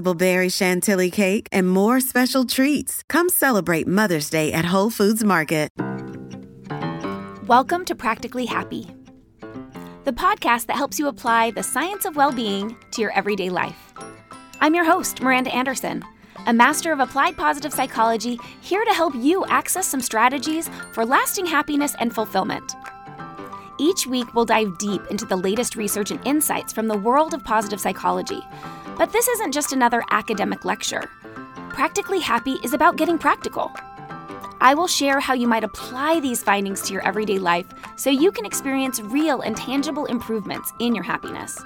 berry chantilly cake, and more special treats. Come celebrate Mother's Day at Whole Foods Market. Welcome to Practically Happy, the podcast that helps you apply the science of well being to your everyday life. I'm your host, Miranda Anderson, a master of applied positive psychology, here to help you access some strategies for lasting happiness and fulfillment. Each week, we'll dive deep into the latest research and insights from the world of positive psychology. But this isn't just another academic lecture. Practically Happy is about getting practical. I will share how you might apply these findings to your everyday life so you can experience real and tangible improvements in your happiness.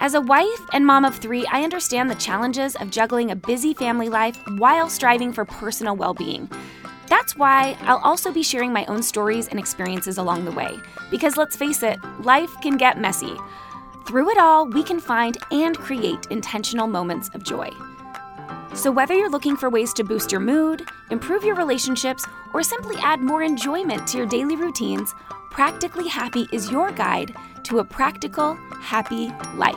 As a wife and mom of three, I understand the challenges of juggling a busy family life while striving for personal well being. That's why I'll also be sharing my own stories and experiences along the way. Because let's face it, life can get messy. Through it all, we can find and create intentional moments of joy. So, whether you're looking for ways to boost your mood, improve your relationships, or simply add more enjoyment to your daily routines, Practically Happy is your guide to a practical, happy life.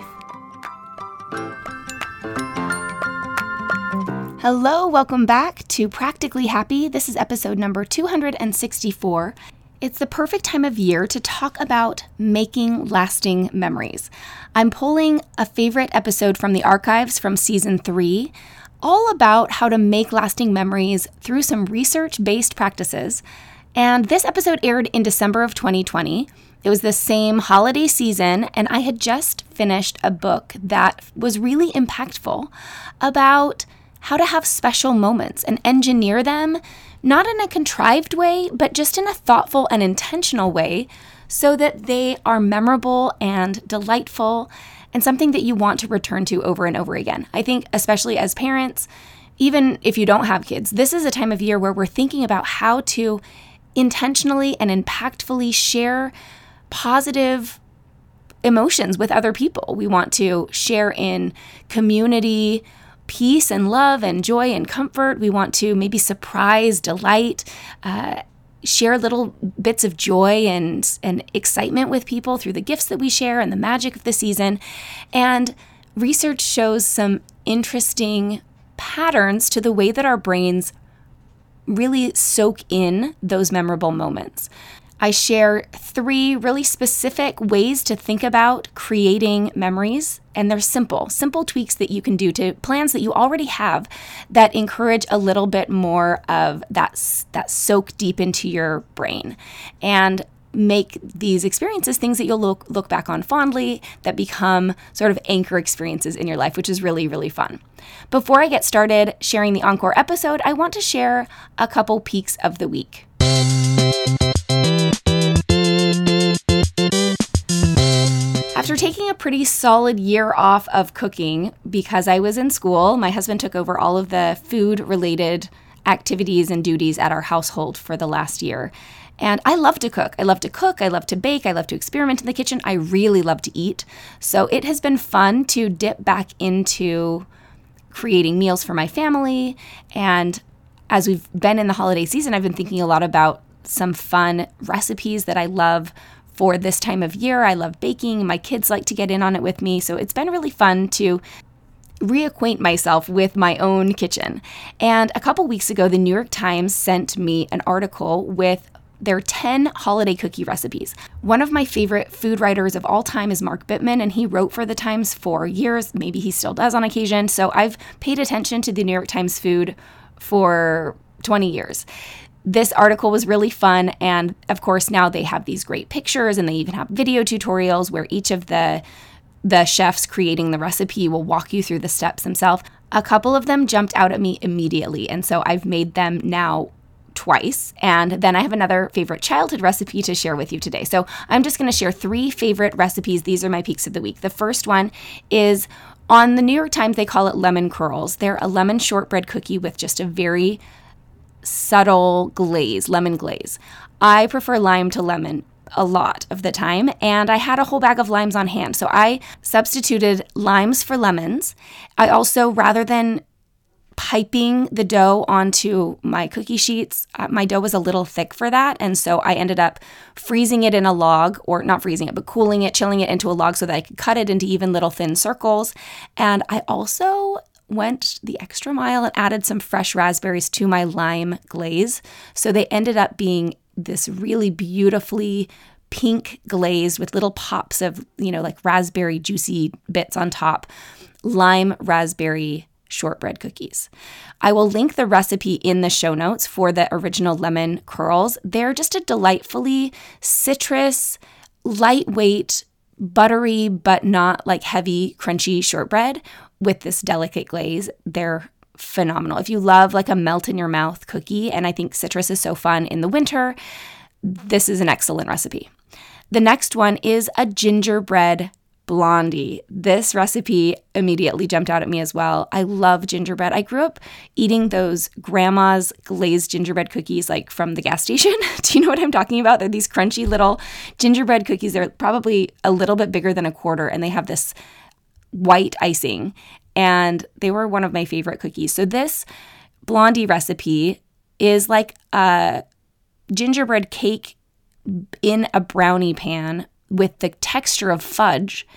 Hello, welcome back to Practically Happy. This is episode number 264. It's the perfect time of year to talk about making lasting memories. I'm pulling a favorite episode from the archives from season three, all about how to make lasting memories through some research based practices. And this episode aired in December of 2020. It was the same holiday season, and I had just finished a book that was really impactful about how to have special moments and engineer them, not in a contrived way, but just in a thoughtful and intentional way, so that they are memorable and delightful and something that you want to return to over and over again. I think, especially as parents, even if you don't have kids, this is a time of year where we're thinking about how to intentionally and impactfully share positive emotions with other people. We want to share in community peace and love and joy and comfort. We want to maybe surprise, delight, uh, share little bits of joy and, and excitement with people through the gifts that we share and the magic of the season. And research shows some interesting patterns to the way that our brains really soak in those memorable moments. I share three really specific ways to think about creating memories, and they're simple, simple tweaks that you can do to plans that you already have that encourage a little bit more of that that soak deep into your brain. And make these experiences things that you'll look look back on fondly that become sort of anchor experiences in your life which is really really fun. Before I get started sharing the encore episode, I want to share a couple peaks of the week. After taking a pretty solid year off of cooking because I was in school, my husband took over all of the food related activities and duties at our household for the last year. And I love to cook. I love to cook. I love to bake. I love to experiment in the kitchen. I really love to eat. So it has been fun to dip back into creating meals for my family. And as we've been in the holiday season, I've been thinking a lot about some fun recipes that I love for this time of year. I love baking. My kids like to get in on it with me. So it's been really fun to reacquaint myself with my own kitchen. And a couple weeks ago, the New York Times sent me an article with their 10 holiday cookie recipes. One of my favorite food writers of all time is Mark Bittman, and he wrote for the Times for years. Maybe he still does on occasion. So I've paid attention to the New York Times food for 20 years this article was really fun. And of course, now they have these great pictures and they even have video tutorials where each of the the chefs creating the recipe will walk you through the steps themselves. A couple of them jumped out at me immediately. And so I've made them now twice. And then I have another favorite childhood recipe to share with you today. So I'm just going to share three favorite recipes. These are my peaks of the week. The first one is on the New York Times, they call it lemon curls. They're a lemon shortbread cookie with just a very subtle glaze, lemon glaze. I prefer lime to lemon a lot of the time, and I had a whole bag of limes on hand. So I substituted limes for lemons. I also, rather than piping the dough onto my cookie sheets. Uh, my dough was a little thick for that. And so I ended up freezing it in a log, or not freezing it, but cooling it, chilling it into a log so that I could cut it into even little thin circles. And I also went the extra mile and added some fresh raspberries to my lime glaze. So they ended up being this really beautifully pink glaze with little pops of, you know, like raspberry juicy bits on top. Lime raspberry shortbread cookies. I will link the recipe in the show notes for the original lemon curls. They're just a delightfully citrus, lightweight, buttery, but not like heavy, crunchy shortbread with this delicate glaze. They're phenomenal. If you love like a melt in your mouth cookie, and I think citrus is so fun in the winter, this is an excellent recipe. The next one is a gingerbread blondie. This recipe immediately jumped out at me as well. I love gingerbread. I grew up eating those grandma's glazed gingerbread cookies like from the gas station. Do you know what I'm talking about? They're these crunchy little gingerbread cookies. They're probably a little bit bigger than a quarter and they have this white icing and they were one of my favorite cookies. So this blondie recipe is like a gingerbread cake in a brownie pan with the texture of fudge.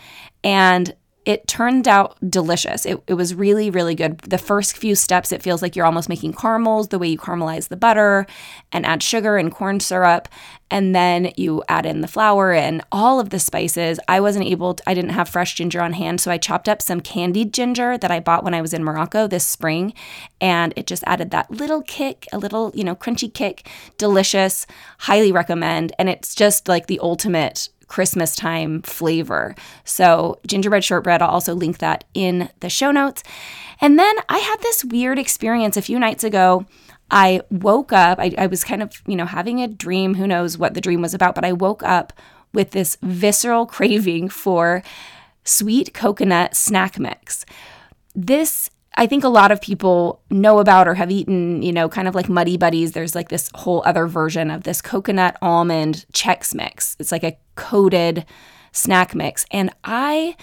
And it turned out delicious. It, it was really, really good. The first few steps, it feels like you're almost making caramels, the way you caramelize the butter and add sugar and corn syrup. And then you add in the flour and all of the spices. I wasn't able to, I didn't have fresh ginger on hand. So I chopped up some candied ginger that I bought when I was in Morocco this spring. And it just added that little kick, a little, you know, crunchy kick. Delicious. Highly recommend. And it's just like the ultimate Christmas time flavor. So, gingerbread shortbread, I'll also link that in the show notes. And then I had this weird experience a few nights ago. I woke up, I, I was kind of, you know, having a dream. Who knows what the dream was about, but I woke up with this visceral craving for sweet coconut snack mix. This I think a lot of people know about or have eaten, you know, kind of like Muddy Buddies. There's like this whole other version of this coconut almond Chex mix. It's like a coated snack mix. And I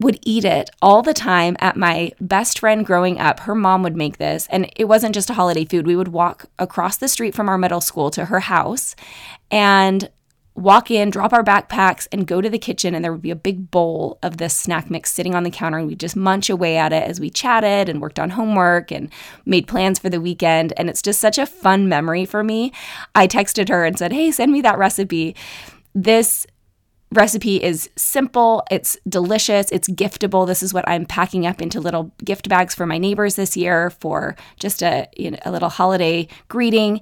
would eat it all the time at my best friend growing up. Her mom would make this, and it wasn't just a holiday food. We would walk across the street from our middle school to her house, and walk in, drop our backpacks, and go to the kitchen. And there would be a big bowl of this snack mix sitting on the counter. And we'd just munch away at it as we chatted and worked on homework and made plans for the weekend. And it's just such a fun memory for me. I texted her and said, Hey, send me that recipe. This recipe is simple, it's delicious, it's giftable. This is what I'm packing up into little gift bags for my neighbors this year for just a, you know, a little holiday greeting.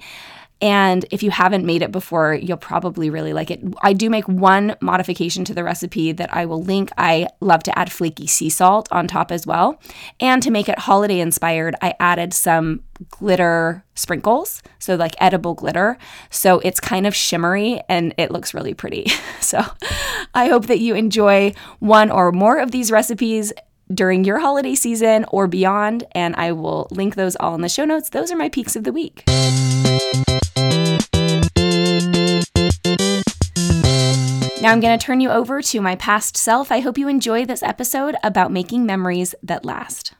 And if you haven't made it before, you'll probably really like it. I do make one modification to the recipe that I will link. I love to add flaky sea salt on top as well. And to make it holiday inspired, I added some glitter sprinkles, so like edible glitter. So it's kind of shimmery and it looks really pretty. so I hope that you enjoy one or more of these recipes during your holiday season or beyond. And I will link those all in the show notes. Those are my peaks of the week. Now I'm going to turn you over to my past self. I hope you enjoy this episode about making memories that last.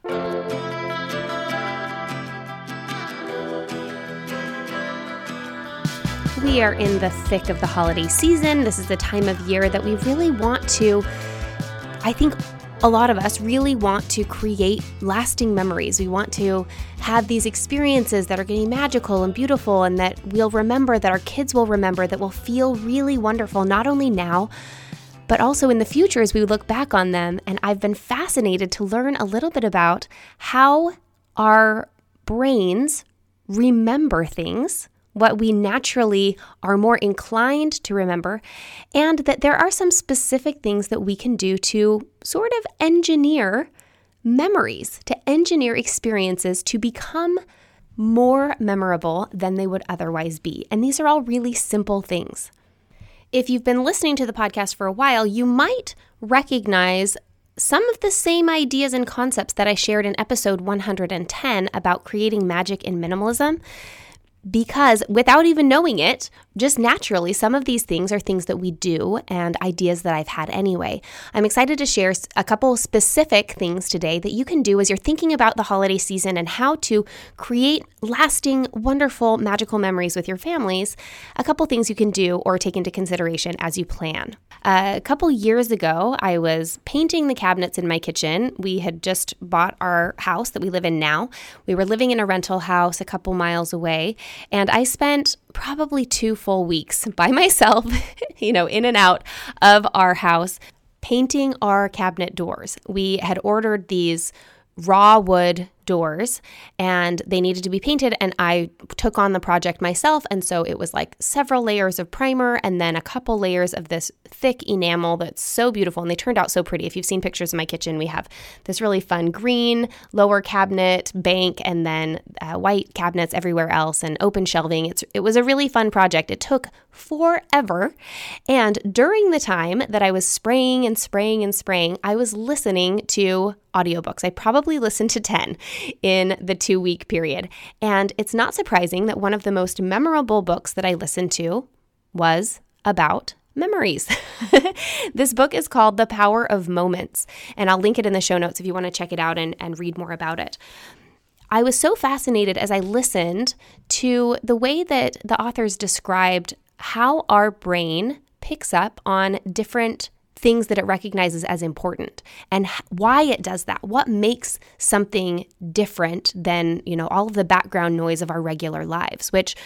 We are in the thick of the holiday season. This is the time of year that we really want to, I think, a lot of us really want to create lasting memories. We want to have these experiences that are getting magical and beautiful, and that we'll remember, that our kids will remember, that will feel really wonderful, not only now, but also in the future as we look back on them. And I've been fascinated to learn a little bit about how our brains remember things what we naturally are more inclined to remember, and that there are some specific things that we can do to sort of engineer memories, to engineer experiences to become more memorable than they would otherwise be. And these are all really simple things. If you've been listening to the podcast for a while, you might recognize some of the same ideas and concepts that I shared in episode 110 about creating magic in minimalism because without even knowing it, just naturally, some of these things are things that we do and ideas that I've had anyway. I'm excited to share a couple specific things today that you can do as you're thinking about the holiday season and how to create lasting, wonderful, magical memories with your families. A couple things you can do or take into consideration as you plan. a couple years ago, I was painting the cabinets in my kitchen. We had just bought our house that we live in now. We were living in a rental house a couple miles away and I spent probably two full weeks by myself, you know, in and out of our house, painting our cabinet doors. We had ordered these raw wood doors and they needed to be painted and I took on the project myself and so it was like several layers of primer and then a couple layers of this thick enamel that's so beautiful and they turned out so pretty. If you've seen pictures of my kitchen, we have this really fun green lower cabinet bank and then uh, white cabinets everywhere else and open shelving. It's it was a really fun project. It took forever and during the time that I was spraying and spraying and spraying, I was listening to audiobooks. I probably listened to 10 in the two week period. And it's not surprising that one of the most memorable books that I listened to was about memories. this book is called The Power of Moments, and I'll link it in the show notes if you want to check it out and, and read more about it. I was so fascinated as I listened to the way that the authors described how our brain picks up on different things that it recognizes as important and why it does that what makes something different than you know all of the background noise of our regular lives which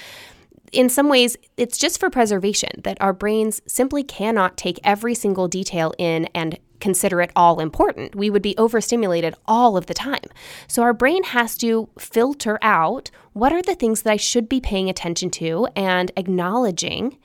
in some ways it's just for preservation that our brains simply cannot take every single detail in and consider it all important. We would be overstimulated all of the time. So our brain has to filter out what are the things that I should be paying attention to and acknowledging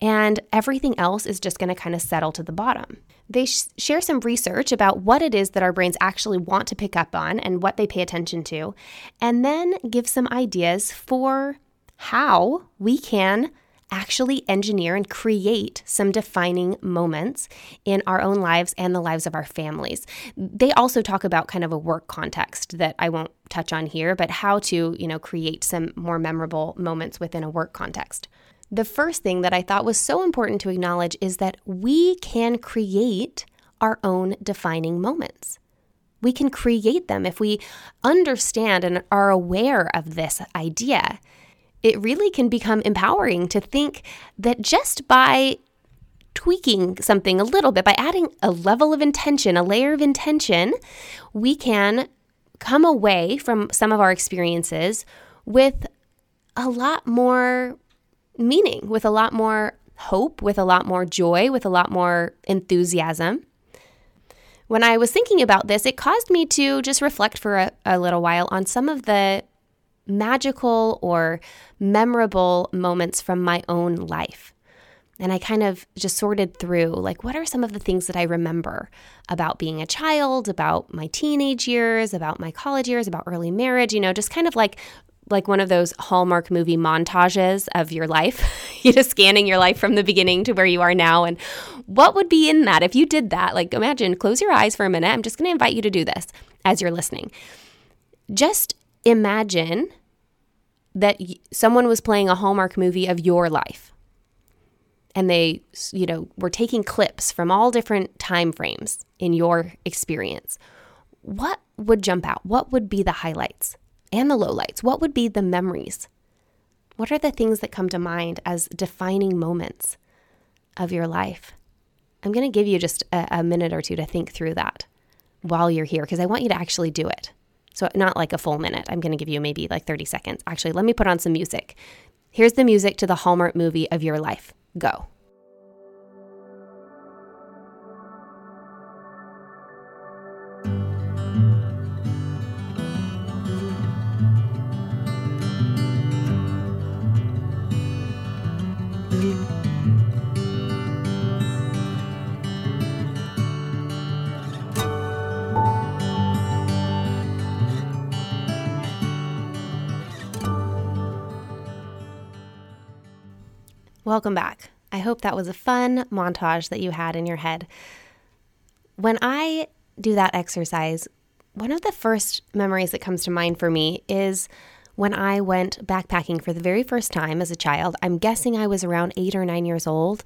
and everything else is just going to kind of settle to the bottom. They sh- share some research about what it is that our brains actually want to pick up on and what they pay attention to, and then give some ideas for how we can actually engineer and create some defining moments in our own lives and the lives of our families. They also talk about kind of a work context that I won't touch on here, but how to, you know, create some more memorable moments within a work context. The first thing that I thought was so important to acknowledge is that we can create our own defining moments. We can create them if we understand and are aware of this idea. It really can become empowering to think that just by tweaking something a little bit, by adding a level of intention, a layer of intention, we can come away from some of our experiences with a lot more meaning, with a lot more hope, with a lot more joy, with a lot more enthusiasm. When I was thinking about this, it caused me to just reflect for a, a little while on some of the magical or memorable moments from my own life. And I kind of just sorted through like, what are some of the things that I remember about being a child, about my teenage years, about my college years, about early marriage, you know, just kind of like like one of those Hallmark movie montages of your life, you just scanning your life from the beginning to where you are now. And what would be in that if you did that? Like, imagine, close your eyes for a minute. I'm just going to invite you to do this as you're listening. Just imagine that someone was playing a Hallmark movie of your life. And they, you know, were taking clips from all different time frames in your experience. What would jump out? What would be the highlights? And the lowlights? What would be the memories? What are the things that come to mind as defining moments of your life? I'm going to give you just a, a minute or two to think through that while you're here because I want you to actually do it. So, not like a full minute. I'm going to give you maybe like 30 seconds. Actually, let me put on some music. Here's the music to the Hallmark movie of your life. Go. Welcome back. I hope that was a fun montage that you had in your head. When I do that exercise, one of the first memories that comes to mind for me is when I went backpacking for the very first time as a child. I'm guessing I was around eight or nine years old.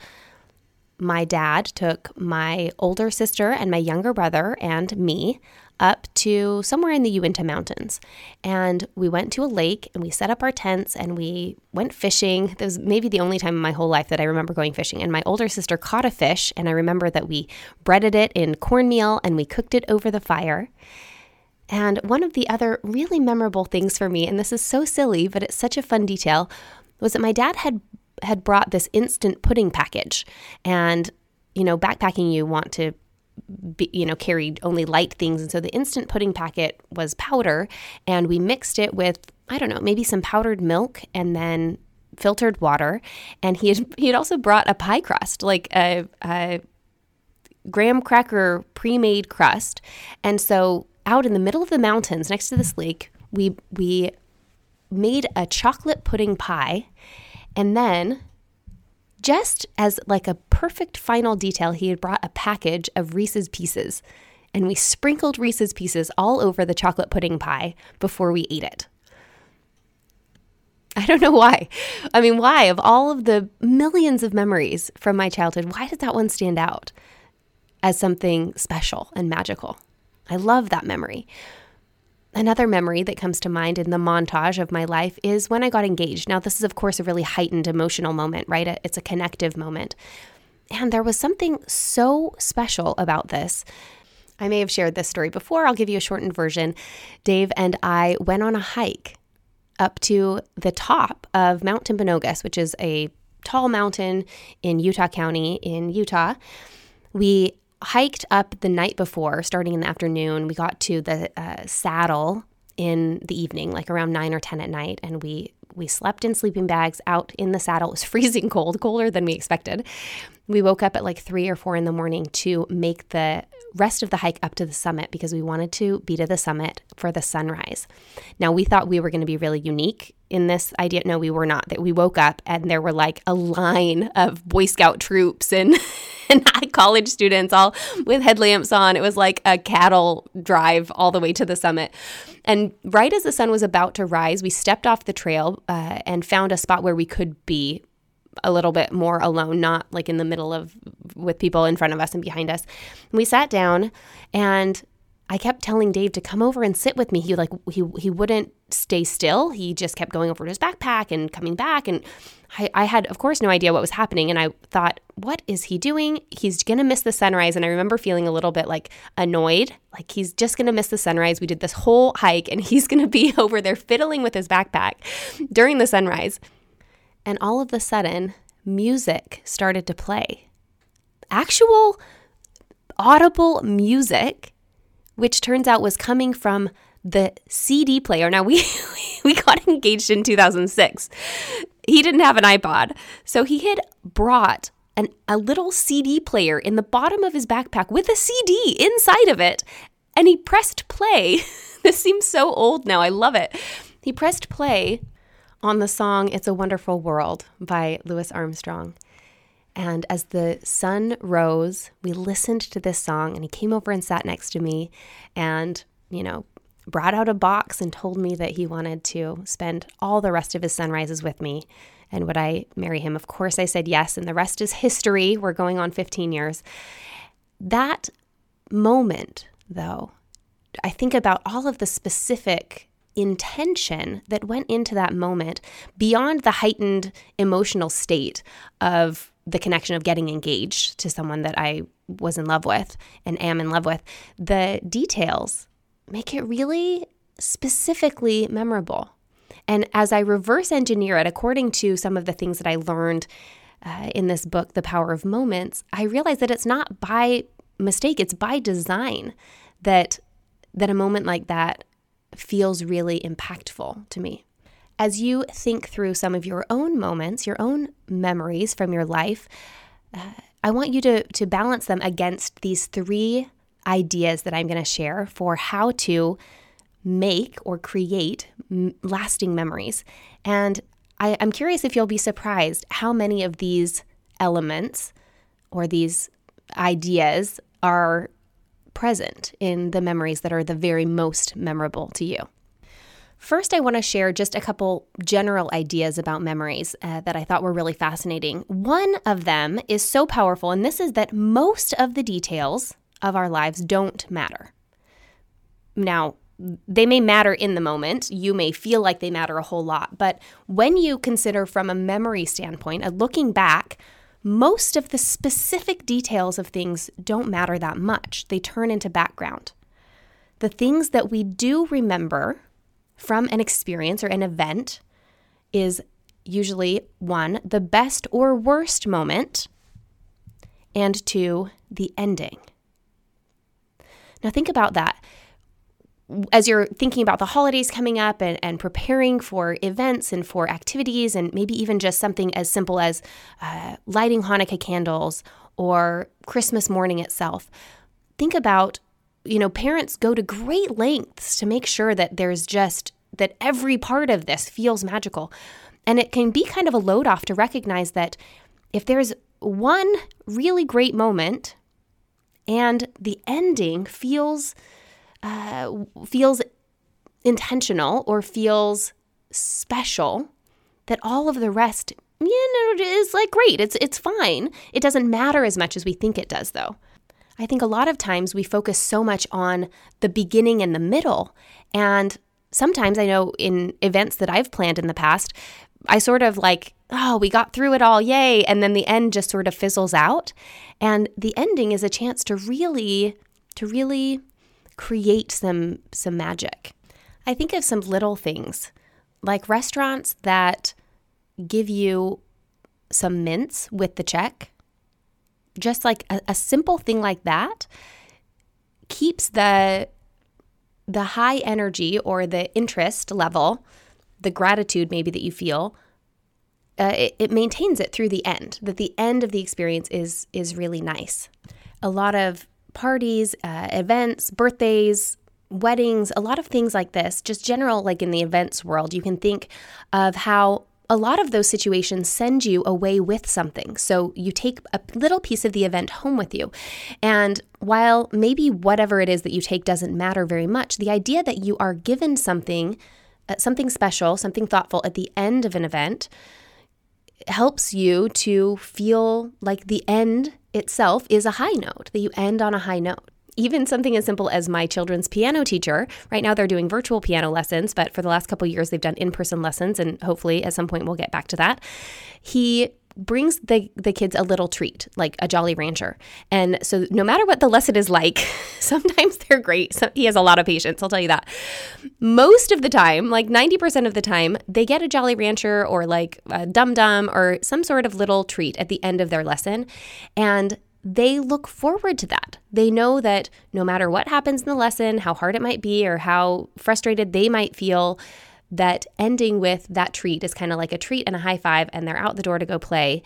My dad took my older sister and my younger brother and me up to somewhere in the Uinta Mountains. And we went to a lake and we set up our tents and we went fishing. That was maybe the only time in my whole life that I remember going fishing. And my older sister caught a fish, and I remember that we breaded it in cornmeal and we cooked it over the fire. And one of the other really memorable things for me, and this is so silly, but it's such a fun detail, was that my dad had had brought this instant pudding package. And you know, backpacking you want to you know, carried only light things. And so the instant pudding packet was powder, and we mixed it with, I don't know, maybe some powdered milk and then filtered water. And he had, he had also brought a pie crust, like a, a graham cracker pre made crust. And so out in the middle of the mountains next to this lake, we, we made a chocolate pudding pie. And then just as like a perfect final detail, he had brought a package of Reese's Pieces, and we sprinkled Reese's Pieces all over the chocolate pudding pie before we ate it. I don't know why. I mean, why? Of all of the millions of memories from my childhood, why did that one stand out as something special and magical? I love that memory. Another memory that comes to mind in the montage of my life is when I got engaged. Now, this is, of course, a really heightened emotional moment, right? It's a connective moment. And there was something so special about this. I may have shared this story before. I'll give you a shortened version. Dave and I went on a hike up to the top of Mount Timpanogos, which is a tall mountain in Utah County in Utah. We hiked up the night before, starting in the afternoon. We got to the uh, saddle in the evening, like around nine or ten at night, and we we slept in sleeping bags out in the saddle. It was freezing cold, colder than we expected. We woke up at like three or four in the morning to make the rest of the hike up to the summit because we wanted to be to the summit for the sunrise. Now, we thought we were going to be really unique in this idea. No, we were not. That we woke up and there were like a line of Boy Scout troops and, and college students all with headlamps on. It was like a cattle drive all the way to the summit. And right as the sun was about to rise, we stepped off the trail uh, and found a spot where we could be a little bit more alone, not like in the middle of with people in front of us and behind us. we sat down and I kept telling Dave to come over and sit with me. He like he he wouldn't stay still. He just kept going over to his backpack and coming back and I, I had of course no idea what was happening and I thought, what is he doing? He's gonna miss the sunrise. And I remember feeling a little bit like annoyed, like he's just gonna miss the sunrise. We did this whole hike and he's gonna be over there fiddling with his backpack during the sunrise. And all of a sudden, music started to play. Actual audible music, which turns out was coming from the CD player. Now we we got engaged in 2006. He didn't have an iPod. So he had brought an, a little CD player in the bottom of his backpack with a CD inside of it. And he pressed play. this seems so old now. I love it. He pressed play on the song It's a Wonderful World by Louis Armstrong. And as the sun rose, we listened to this song, and he came over and sat next to me and, you know, brought out a box and told me that he wanted to spend all the rest of his sunrises with me. And would I marry him? Of course, I said yes. And the rest is history. We're going on 15 years. That moment, though, I think about all of the specific intention that went into that moment beyond the heightened emotional state of the connection of getting engaged to someone that I was in love with and am in love with, the details make it really specifically memorable. And as I reverse engineer it, according to some of the things that I learned uh, in this book, The Power of Moments, I realize that it's not by mistake, it's by design that that a moment like that feels really impactful to me. As you think through some of your own moments, your own memories from your life, uh, I want you to, to balance them against these three ideas that I'm going to share for how to make or create m- lasting memories. And I, I'm curious if you'll be surprised how many of these elements or these ideas are present in the memories that are the very most memorable to you. First, I want to share just a couple general ideas about memories uh, that I thought were really fascinating. One of them is so powerful, and this is that most of the details of our lives don't matter. Now, they may matter in the moment. You may feel like they matter a whole lot. But when you consider from a memory standpoint, a looking back, most of the specific details of things don't matter that much. They turn into background. The things that we do remember from an experience or an event is usually one, the best or worst moment, and two, the ending. Now, think about that. As you're thinking about the holidays coming up and, and preparing for events and for activities, and maybe even just something as simple as uh, lighting Hanukkah candles or Christmas morning itself, think about you know, parents go to great lengths to make sure that there's just that every part of this feels magical. And it can be kind of a load off to recognize that if there's one really great moment and the ending feels uh, feels intentional or feels special, that all of the rest, you know, is like great. It's it's fine. It doesn't matter as much as we think it does, though. I think a lot of times we focus so much on the beginning and the middle. And sometimes I know in events that I've planned in the past, I sort of like, oh, we got through it all, yay. And then the end just sort of fizzles out. And the ending is a chance to really, to really create some some magic. I think of some little things like restaurants that give you some mints with the check just like a, a simple thing like that keeps the the high energy or the interest level, the gratitude maybe that you feel, uh, it, it, maintains it through the end. That the end of the experience is is really nice. A lot of parties, uh, events, birthdays, weddings, a lot of things like this, just general like in the events world, you can think of how a lot of those situations send you away with something. So you take a little piece of the event home with you. And while maybe whatever it is that you take doesn't matter very much, the idea that you are given something, uh, something special, something thoughtful at the end of an event helps you to feel like the end itself is a high note, that you end on a high note even something as simple as my children's piano teacher. Right now, they're doing virtual piano lessons, but for the last couple years, they've done in person lessons, and hopefully at some point we'll get back to that. He brings the the kids a little treat like a jolly rancher. And so no matter what the lesson is like sometimes they're great. So he has a lot of patience i'll tell you that. Most of the time like 90% of the time they get a jolly rancher or like a dum dum or some sort of little treat at the end of their lesson and they look forward to that. They know that no matter what happens in the lesson, how hard it might be, or how frustrated they might feel, that ending with that treat is kind of like a treat and a high five, and they're out the door to go play.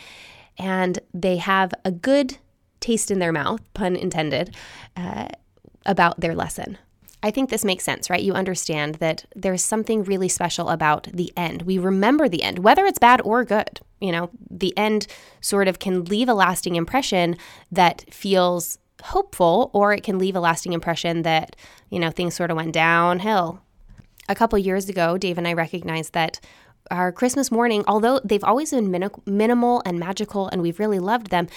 And they have a good taste in their mouth, pun intended, uh, about their lesson. I think this makes sense, right? You understand that there's something really special about the end. We remember the end, whether it's bad or good. You know, the end sort of can leave a lasting impression that feels hopeful, or it can leave a lasting impression that, you know, things sort of went downhill. A couple years ago, Dave and I recognized that our Christmas morning, although they've always been min- minimal and magical and we've really loved them,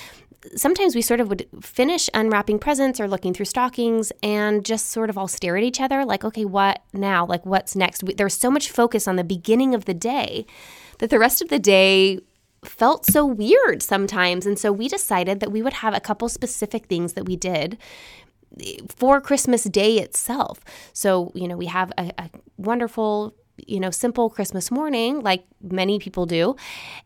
sometimes we sort of would finish unwrapping presents or looking through stockings and just sort of all stare at each other like, okay, what now? Like, what's next? We, there was so much focus on the beginning of the day that the rest of the day felt so weird sometimes. And so we decided that we would have a couple specific things that we did for Christmas Day itself. So, you know, we have a, a wonderful you know, simple Christmas morning, like many people do.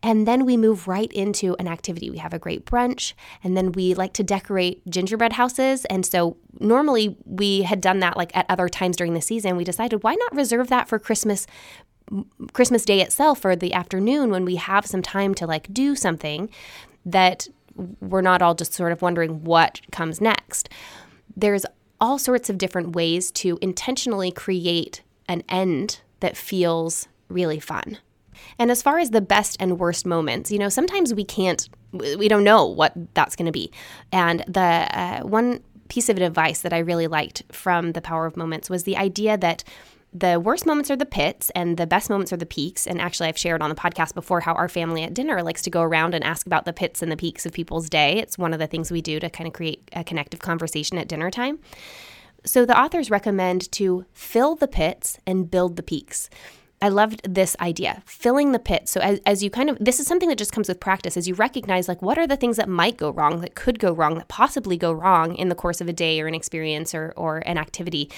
And then we move right into an activity. We have a great brunch, and then we like to decorate gingerbread houses. And so normally we had done that like at other times during the season. We decided why not reserve that for Christmas Christmas Day itself or the afternoon when we have some time to like do something that we're not all just sort of wondering what comes next. There's all sorts of different ways to intentionally create an end that feels really fun. And as far as the best and worst moments, you know, sometimes we can't, we don't know what that's going to be. And the uh, one piece of advice that I really liked from the Power of Moments was the idea that the worst moments are the pits and the best moments are the peaks. And actually, I've shared on the podcast before how our family at dinner likes to go around and ask about the pits and the peaks of people's day. It's one of the things we do to kind of create a connective conversation at dinner time. So the authors recommend to fill the pits and build the peaks. I loved this idea, filling the pit. So as, as you kind of, this is something that just comes with practice, as you recognize like what are the things that might go wrong, that could go wrong, that possibly go wrong in the course of a day or an experience or, or an activity,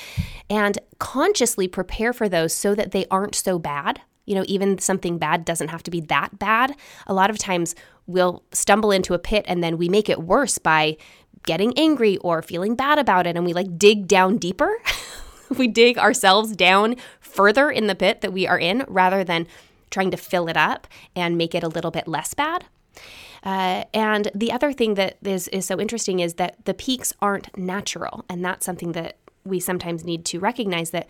and consciously prepare for those so that they aren't so bad. You know, even something bad doesn't have to be that bad. A lot of times we'll stumble into a pit and then we make it worse by getting angry or feeling bad about it and we like dig down deeper. we dig ourselves down further in the pit that we are in rather than trying to fill it up and make it a little bit less bad. Uh, and the other thing that is, is so interesting is that the peaks aren't natural. And that's something that we sometimes need to recognize that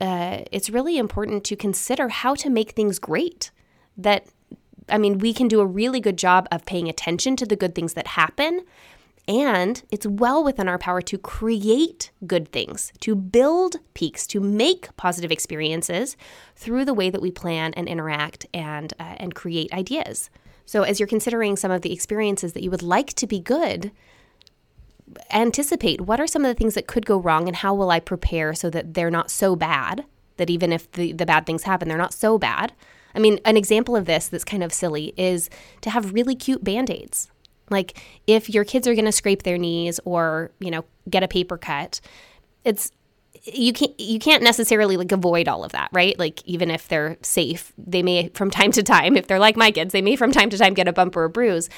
uh, it's really important to consider how to make things great. That, I mean, we can do a really good job of paying attention to the good things that happen, and it's well within our power to create good things, to build peaks, to make positive experiences through the way that we plan and interact and, uh, and create ideas. So, as you're considering some of the experiences that you would like to be good, anticipate what are some of the things that could go wrong and how will I prepare so that they're not so bad, that even if the, the bad things happen, they're not so bad. I mean, an example of this that's kind of silly is to have really cute band aids. Like if your kids are going to scrape their knees or, you know, get a paper cut, it's you can't you can't necessarily like avoid all of that, right? Like even if they're safe, they may from time to time, if they're like my kids, they may from time to time get a bump or a bruise.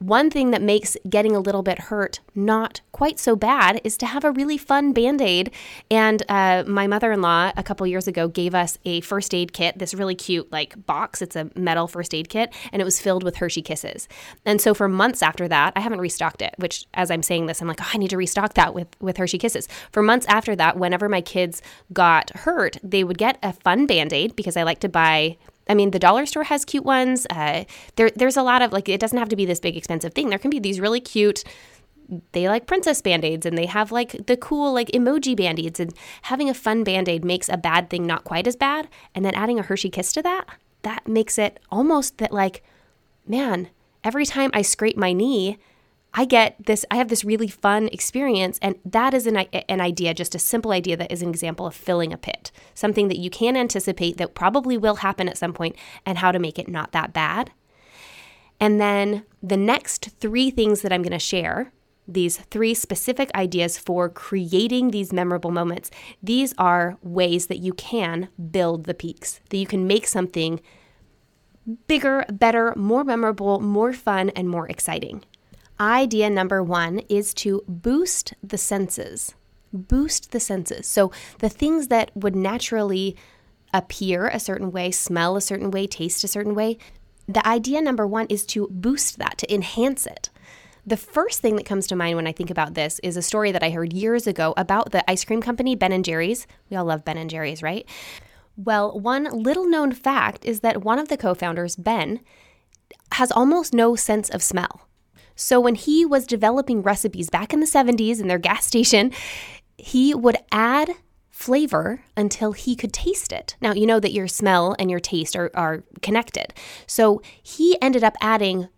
One thing that makes getting a little bit hurt not quite so bad is to have a really fun band aid. And uh, my mother in law, a couple years ago, gave us a first aid kit, this really cute like box. It's a metal first aid kit, and it was filled with Hershey Kisses. And so for months after that, I haven't restocked it, which as I'm saying this, I'm like, oh, I need to restock that with, with Hershey Kisses. For months after that, whenever my kids got hurt, they would get a fun band aid because I like to buy I mean, the dollar store has cute ones. Uh, there, there's a lot of like, it doesn't have to be this big expensive thing. There can be these really cute. They like princess band aids and they have like the cool like emoji band aids. And having a fun band aid makes a bad thing not quite as bad. And then adding a Hershey kiss to that, that makes it almost that like, man, every time I scrape my knee, I get this, I have this really fun experience. And that is an, an idea, just a simple idea that is an example of filling a pit, something that you can anticipate that probably will happen at some point and how to make it not that bad. And then the next three things that I'm going to share, these three specific ideas for creating these memorable moments, these are ways that you can build the peaks, that you can make something bigger, better, more memorable, more fun, and more exciting. Idea number one is to boost the senses. Boost the senses. So the things that would naturally appear a certain way, smell a certain way, taste a certain way, the idea number one is to boost that, to enhance it. The first thing that comes to mind when I think about this is a story that I heard years ago about the ice cream company Ben and Jerry's. We all love Ben and Jerry's, right? Well, one little known fact is that one of the co founders, Ben, has almost no sense of smell. So when he was developing recipes back in the 70s in their gas station, he would add flavor until he could taste it. Now, you know that your smell and your taste are, are connected. So he ended up adding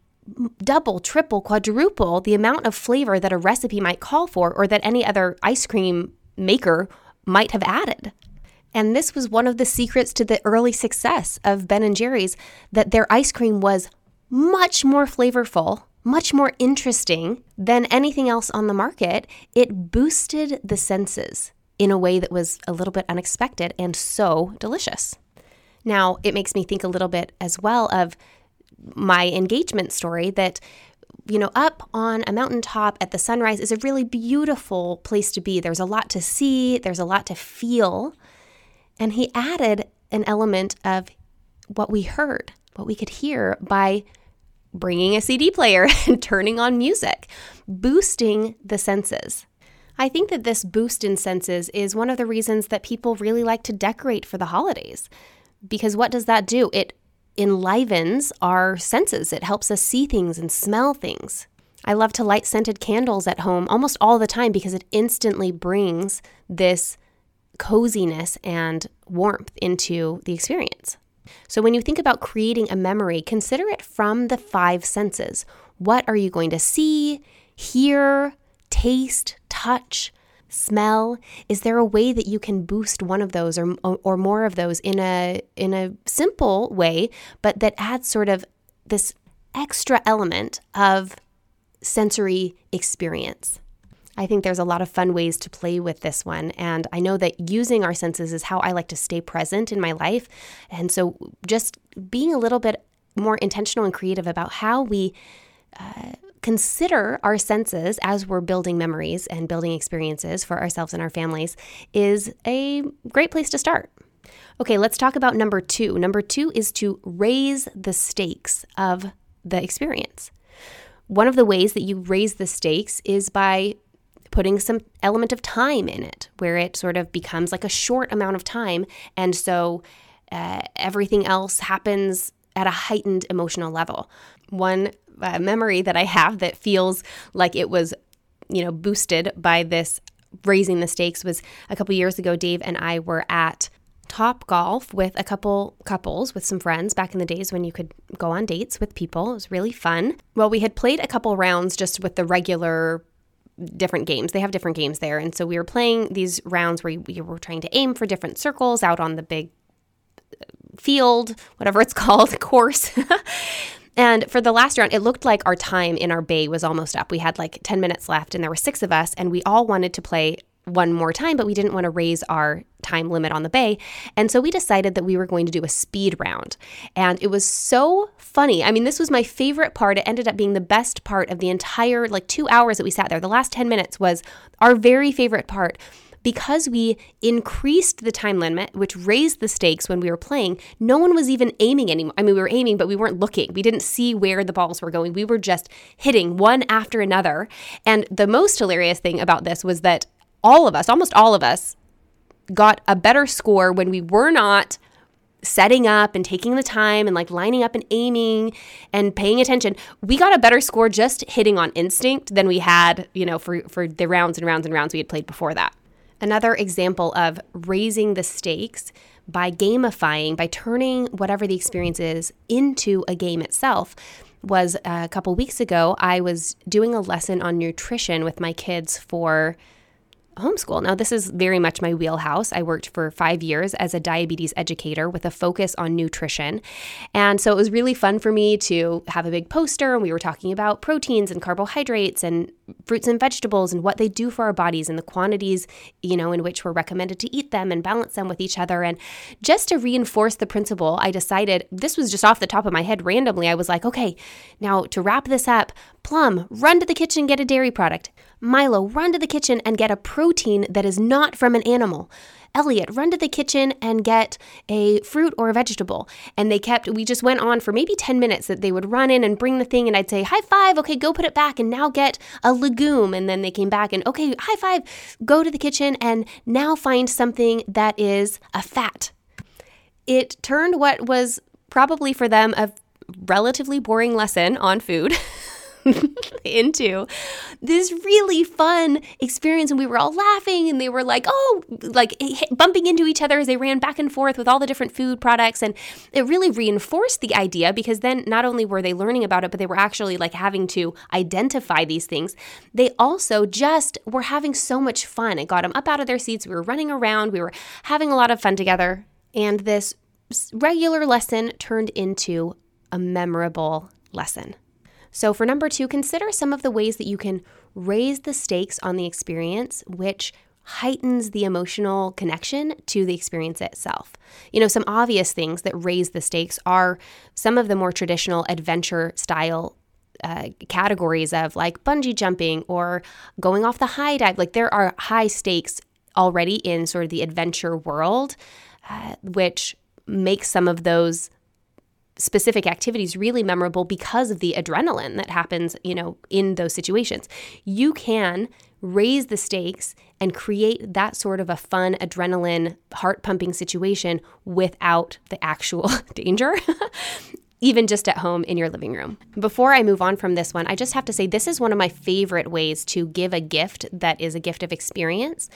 double, triple, quadruple the amount of flavor that a recipe might call for or that any other ice cream maker might have added. And this was one of the secrets to the early success of Ben and Jerry's that their ice cream was much more flavorful much more interesting than anything else on the market. It boosted the senses in a way that was a little bit unexpected and so delicious. Now, it makes me think a little bit as well of my engagement story that you know, up on a mountaintop at the sunrise is a really beautiful place to be. There's a lot to see, there's a lot to feel. And he added an element of what we heard, what we could hear by bringing a CD player and turning on music, boosting the senses. I think that this boost in senses is one of the reasons that people really like to decorate for the holidays. Because what does that do? It enlivens our senses. It helps us see things and smell things. I love to light scented candles at home almost all the time because it instantly brings this coziness and warmth into the experience. So, when you think about creating a memory, consider it from the five senses. What are you going to see, hear, taste, touch, smell? Is there a way that you can boost one of those or, or more of those in a, in a simple way, but that adds sort of this extra element of sensory experience? I think there's a lot of fun ways to play with this one. And I know that using our senses is how I like to stay present in my life. And so just being a little bit more intentional and creative about how we uh, consider our senses as we're building memories and building experiences for ourselves and our families is a great place to start. Okay, let's talk about number two. Number two is to raise the stakes of the experience. One of the ways that you raise the stakes is by putting some element of time in it, where it sort of becomes like a short amount of time. And so uh, everything else happens at a heightened emotional level. One uh, memory that I have that feels like it was, you know, boosted by this raising the stakes was a couple years ago. Dave and I were at Topgolf with a couple couples with some friends back in the days when you could go on dates with people. It was really fun. Well, we had played a couple rounds just with the regular different games. They have different games there. And so we were playing these rounds where we were trying to aim for different circles out on the big uh, field, whatever it's called, course. and for the last round, it looked like our time in our bay was almost up. We had like 10 minutes left, and there were six of us, and we all wanted to play one more time, but we didn't want to raise our time limit on the bay. And so we decided that we were going to do a speed round. And it was so funny. I mean, this was my favorite part. It ended up being the best part of the entire like 2 hours that we sat there. The last 10 minutes was our very favorite part because we increased the time limit, which raised the stakes when we were playing, no one was even aiming anymore. I mean, we were aiming, but we weren't looking. We didn't see where the balls were going. We were just hitting one after another. And the most hilarious thing about this was that all of us, almost all of us, got a better score when we were not setting up and taking the time and like lining up and aiming and paying attention. We got a better score just hitting on instinct than we had you know for for the rounds and rounds and rounds we had played before that. Another example of raising the stakes by gamifying by turning whatever the experience is into a game itself was uh, a couple weeks ago i was doing a lesson on nutrition with my kids for homeschool. Now, this is very much my wheelhouse. I worked for five years as a diabetes educator with a focus on nutrition. And so it was really fun for me to have a big poster, and we were talking about proteins and carbohydrates and fruits and vegetables and what they do for our bodies and the quantities, you know, in which we're recommended to eat them and balance them with each other. And just to reinforce the principle, I decided this was just off the top of my head randomly. I was like, okay, now to wrap this up, Plum, run to the kitchen, get a dairy product. Milo, run to the kitchen and get a protein that is not from an animal. Elliot, run to the kitchen and get a fruit or a vegetable. And they kept, we just went on for maybe 10 minutes that they would run in and bring the thing, and I'd say, high five, okay, go put it back, and now get a legume. And then they came back and, okay, high five, go to the kitchen and now find something that is a fat. It turned what was probably for them a relatively boring lesson on food. into this really fun experience. And we were all laughing and they were like, oh, like bumping into each other as they ran back and forth with all the different food products. And it really reinforced the idea because then not only were they learning about it, but they were actually like having to identify these things. They also just were having so much fun. It got them up out of their seats. We were running around, we were having a lot of fun together. And this regular lesson turned into a memorable lesson. So, for number two, consider some of the ways that you can raise the stakes on the experience, which heightens the emotional connection to the experience itself. You know, some obvious things that raise the stakes are some of the more traditional adventure style uh, categories of like bungee jumping or going off the high dive. Like there are high stakes already in sort of the adventure world, uh, which makes some of those specific activities really memorable because of the adrenaline that happens, you know, in those situations. You can raise the stakes and create that sort of a fun adrenaline heart pumping situation without the actual danger even just at home in your living room. Before I move on from this one, I just have to say this is one of my favorite ways to give a gift that is a gift of experience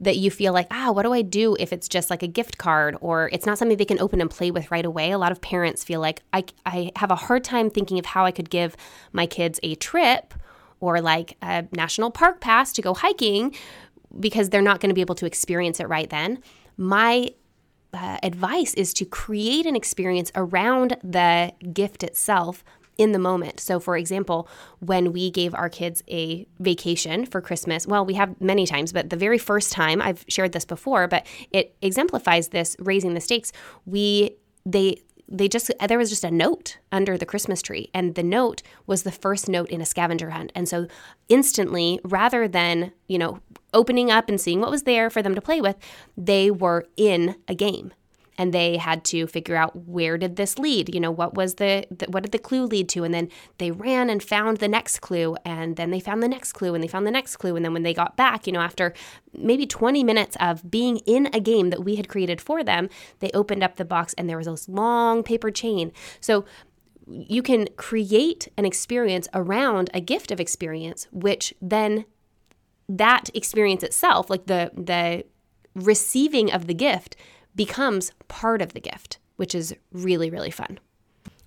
that you feel like, ah, what do I do if it's just like a gift card or it's not something they can open and play with right away? A lot of parents feel like I, I have a hard time thinking of how I could give my kids a trip or like a national park pass to go hiking because they're not going to be able to experience it right then. My uh, advice is to create an experience around the gift itself in the moment. So, for example, when we gave our kids a vacation for Christmas, well, we have many times, but the very first time, I've shared this before, but it exemplifies this raising the stakes. We, they, they just there was just a note under the christmas tree and the note was the first note in a scavenger hunt and so instantly rather than you know opening up and seeing what was there for them to play with they were in a game and they had to figure out where did this lead? You know what was the, the, what did the clue lead to? And then they ran and found the next clue and then they found the next clue and they found the next clue and then when they got back you know after maybe 20 minutes of being in a game that we had created for them they opened up the box and there was this long paper chain. So you can create an experience around a gift of experience which then that experience itself like the the receiving of the gift becomes part of the gift, which is really, really fun.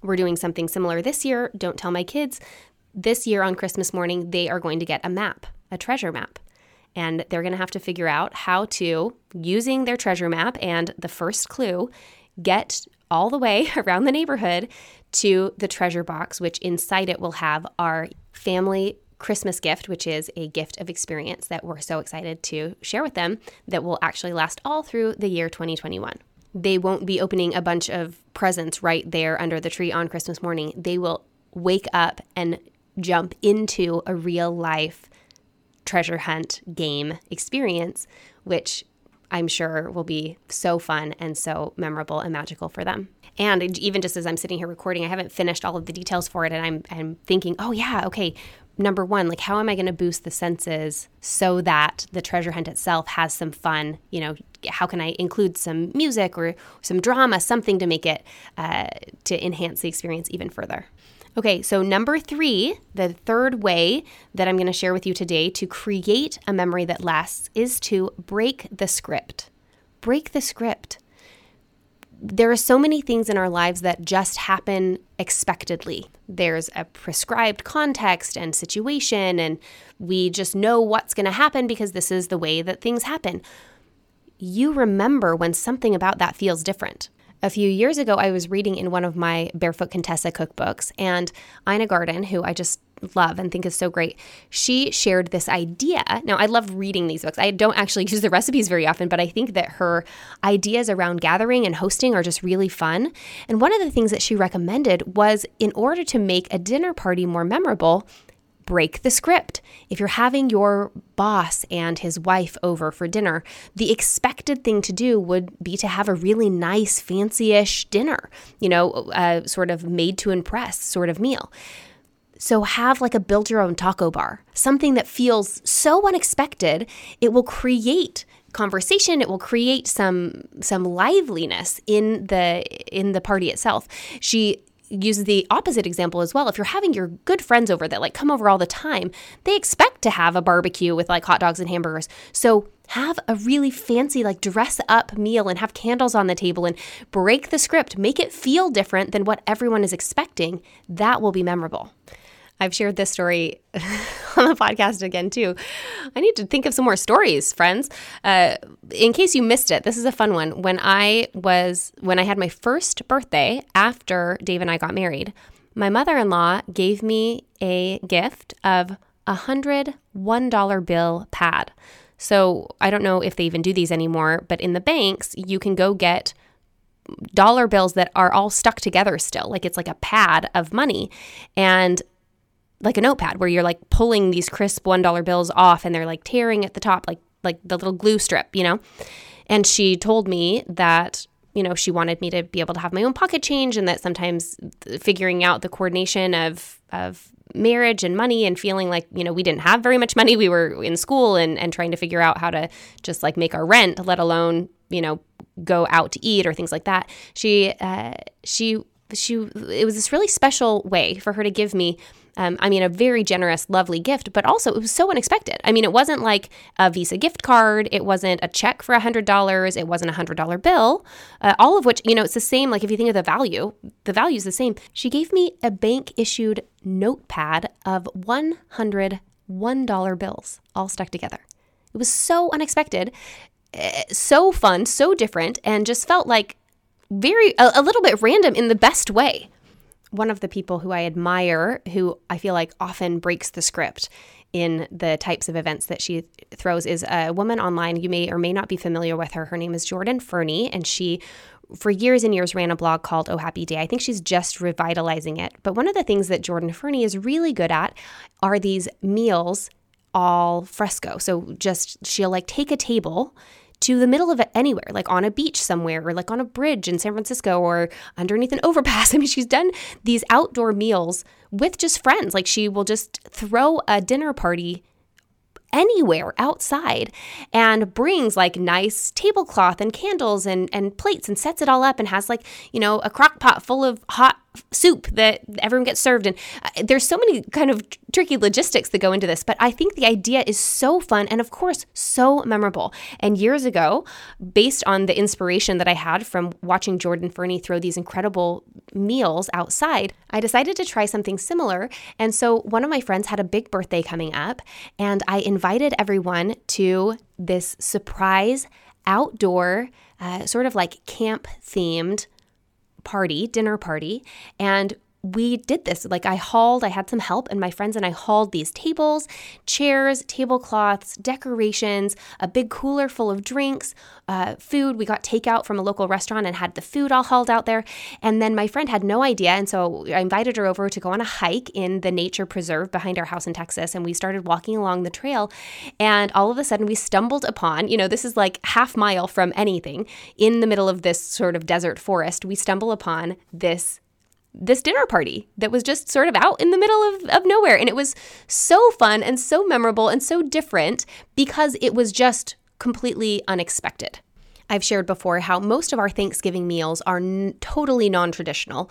We're doing something similar this year. Don't tell my kids. This year on Christmas morning, they are going to get a map, a treasure map. And they're going to have to figure out how to, using their treasure map and the first clue, get all the way around the neighborhood to the treasure box, which inside it will have our family Christmas gift, which is a gift of experience that we're so excited to share with them that will actually last all through the year 2021. They won't be opening a bunch of presents right there under the tree on Christmas morning. They will wake up and jump into a real life treasure hunt game experience, which I'm sure will be so fun and so memorable and magical for them. And even just as I'm sitting here recording, I haven't finished all of the details for it, and I'm, I'm thinking, oh yeah, okay, number one, like how am I going to boost the senses so that the treasure hunt itself has some fun? You know, how can I include some music or some drama, something to make it uh, to enhance the experience even further? Okay, so number three, the third way that I'm going to share with you today to create a memory that lasts is to break the script. Break the script there are so many things in our lives that just happen expectedly. There's a prescribed context and situation, and we just know what's going to happen because this is the way that things happen. You remember when something about that feels different. A few years ago, I was reading in one of my Barefoot Contessa cookbooks, and Ina Garten, who I just love and think is so great, she shared this idea. Now, I love reading these books. I don't actually use the recipes very often, but I think that her ideas around gathering and hosting are just really fun. And one of the things that she recommended was in order to make a dinner party more memorable, break the script. If you're having your boss and his wife over for dinner, the expected thing to do would be to have a really nice, fancy ish dinner, you know, a sort of made to impress sort of meal. So have like a build your own taco bar, something that feels so unexpected, it will create conversation it will create some some liveliness in the in the party itself she use the opposite example as well. If you're having your good friends over that like come over all the time, they expect to have a barbecue with like hot dogs and hamburgers. So have a really fancy like dress up meal and have candles on the table and break the script, make it feel different than what everyone is expecting. That will be memorable. I've shared this story on the podcast again, too. I need to think of some more stories, friends. Uh, in case you missed it, this is a fun one. When I was, when I had my first birthday after Dave and I got married, my mother in law gave me a gift of a hundred one dollar bill pad. So I don't know if they even do these anymore, but in the banks, you can go get dollar bills that are all stuck together still. Like it's like a pad of money. And like a notepad where you're like pulling these crisp $1 bills off and they're like tearing at the top like like the little glue strip, you know? And she told me that you know, she wanted me to be able to have my own pocket change and that sometimes figuring out the coordination of of marriage and money and feeling like, you know, we didn't have very much money. We were in school and, and trying to figure out how to just like make our rent, let alone, you know, go out to eat or things like that. She, uh, she, she, it was this really special way for her to give me um, I mean, a very generous, lovely gift, but also it was so unexpected. I mean, it wasn't like a Visa gift card, it wasn't a check for $100, it wasn't a $100 bill, uh, all of which, you know, it's the same. Like if you think of the value, the value is the same. She gave me a bank issued notepad of 100 $1 bills all stuck together. It was so unexpected, eh, so fun, so different, and just felt like very, a, a little bit random in the best way one of the people who I admire, who I feel like often breaks the script in the types of events that she throws, is a woman online. You may or may not be familiar with her. Her name is Jordan Ferney, and she for years and years ran a blog called Oh Happy Day. I think she's just revitalizing it. But one of the things that Jordan Ferney is really good at are these meals al fresco. So just she'll like take a table to the middle of anywhere, like on a beach somewhere or like on a bridge in San Francisco or underneath an overpass. I mean, she's done these outdoor meals with just friends. Like she will just throw a dinner party anywhere outside and brings like nice tablecloth and candles and, and plates and sets it all up and has like, you know, a crock pot full of hot soup that everyone gets served. And uh, there's so many kind of tricky logistics that go into this but i think the idea is so fun and of course so memorable. And years ago based on the inspiration that i had from watching jordan ferney throw these incredible meals outside i decided to try something similar. And so one of my friends had a big birthday coming up and i invited everyone to this surprise outdoor uh, sort of like camp themed party, dinner party, and we did this. Like I hauled, I had some help, and my friends and I hauled these tables, chairs, tablecloths, decorations, a big cooler full of drinks, uh, food. We got takeout from a local restaurant and had the food all hauled out there. And then my friend had no idea. And so I invited her over to go on a hike in the nature preserve behind our house in Texas. And we started walking along the trail. And all of a sudden, we stumbled upon, you know, this is like half mile from anything in the middle of this sort of desert forest. We stumble upon this this dinner party that was just sort of out in the middle of, of nowhere. And it was so fun and so memorable and so different because it was just completely unexpected. I've shared before how most of our Thanksgiving meals are n- totally non traditional.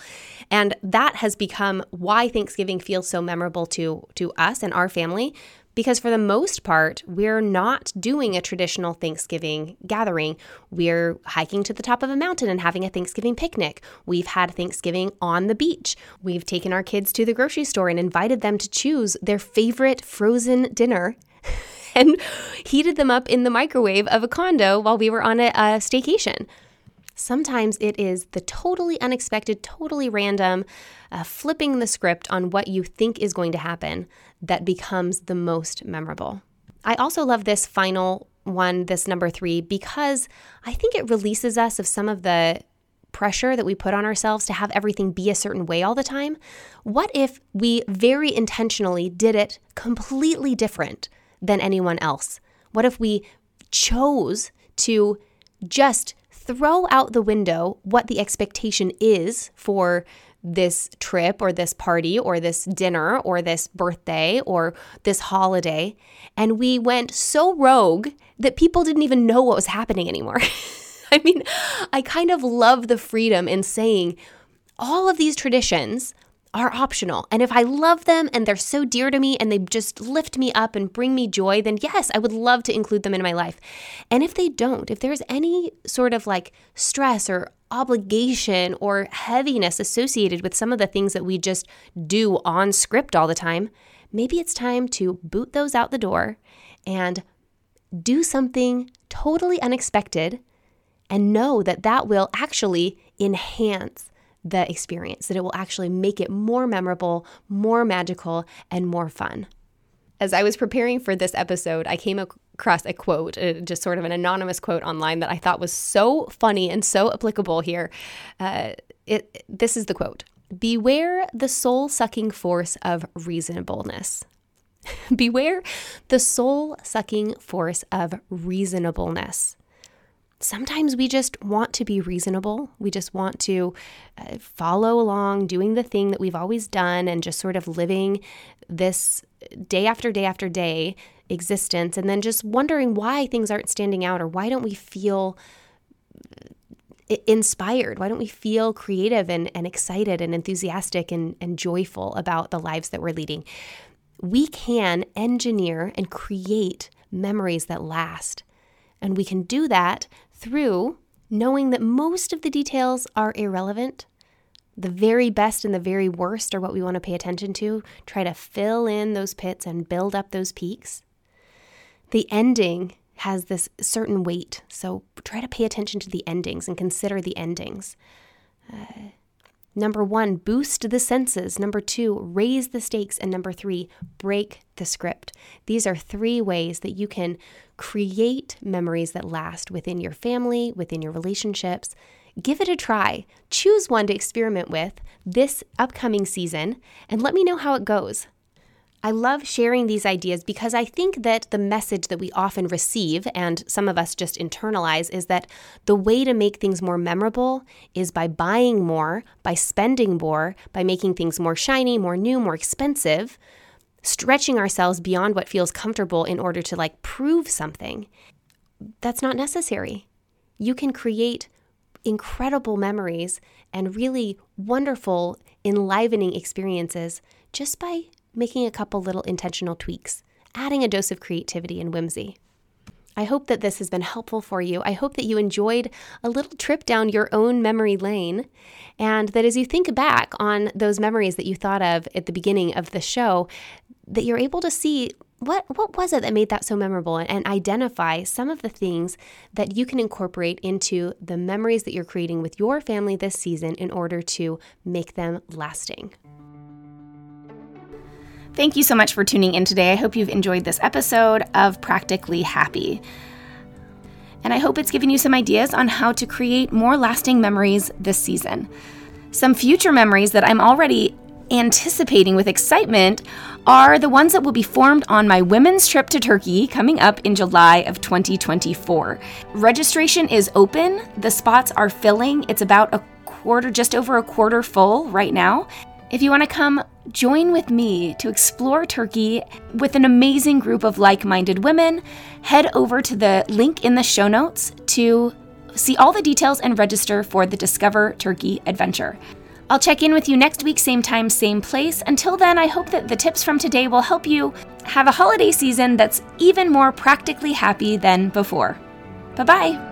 And that has become why Thanksgiving feels so memorable to, to us and our family because for the most part, we're not doing a traditional Thanksgiving gathering. We're hiking to the top of a mountain and having a Thanksgiving picnic. We've had Thanksgiving on the beach. We've taken our kids to the grocery store and invited them to choose their favorite frozen dinner. and heated them up in the microwave of a condo while we were on a, a staycation. Sometimes it is the totally unexpected, totally random, uh, flipping the script on what you think is going to happen that becomes the most memorable. I also love this final one, this number three, because I think it releases us of some of the pressure that we put on ourselves to have everything be a certain way all the time. What if we very intentionally did it completely different than anyone else? What if we chose to just throw out the window what the expectation is for this trip or this party or this dinner or this birthday or this holiday. And we went so rogue that people didn't even know what was happening anymore. I mean, I kind of love the freedom in saying all of these traditions are optional. And if I love them and they're so dear to me and they just lift me up and bring me joy, then yes, I would love to include them in my life. And if they don't, if there's any sort of like stress or obligation or heaviness associated with some of the things that we just do on script all the time, maybe it's time to boot those out the door and do something totally unexpected and know that that will actually enhance the experience, that it will actually make it more memorable, more magical, and more fun. As I was preparing for this episode, I came across a quote, uh, just sort of an anonymous quote online that I thought was so funny and so applicable here. Uh, it, this is the quote Beware the soul sucking force of reasonableness. Beware the soul sucking force of reasonableness. Sometimes we just want to be reasonable. We just want to uh, follow along, doing the thing that we've always done, and just sort of living this day after day after day existence, and then just wondering why things aren't standing out or why don't we feel uh, inspired? Why don't we feel creative and, and excited and enthusiastic and, and joyful about the lives that we're leading? We can engineer and create memories that last. And we can do that through knowing that most of the details are irrelevant. The very best and the very worst are what we want to pay attention to. Try to fill in those pits and build up those peaks. The ending has this certain weight, so try to pay attention to the endings and consider the endings. Uh, Number one, boost the senses. Number two, raise the stakes. And number three, break the script. These are three ways that you can create memories that last within your family, within your relationships. Give it a try. Choose one to experiment with this upcoming season and let me know how it goes. I love sharing these ideas because I think that the message that we often receive, and some of us just internalize, is that the way to make things more memorable is by buying more, by spending more, by making things more shiny, more new, more expensive, stretching ourselves beyond what feels comfortable in order to like prove something. That's not necessary. You can create incredible memories and really wonderful, enlivening experiences just by making a couple little intentional tweaks, adding a dose of creativity and whimsy. I hope that this has been helpful for you. I hope that you enjoyed a little trip down your own memory lane, and that as you think back on those memories that you thought of at the beginning of the show, that you're able to see what what was it that made that so memorable and, and identify some of the things that you can incorporate into the memories that you're creating with your family this season in order to make them lasting. Thank you so much for tuning in today. I hope you've enjoyed this episode of Practically Happy. And I hope it's given you some ideas on how to create more lasting memories this season. Some future memories that I'm already anticipating with excitement are the ones that will be formed on my women's trip to Turkey coming up in July of 2024. Registration is open, the spots are filling. It's about a quarter, just over a quarter full right now. If you want to come join with me to explore Turkey with an amazing group of like minded women, head over to the link in the show notes to see all the details and register for the Discover Turkey adventure. I'll check in with you next week, same time, same place. Until then, I hope that the tips from today will help you have a holiday season that's even more practically happy than before. Bye bye.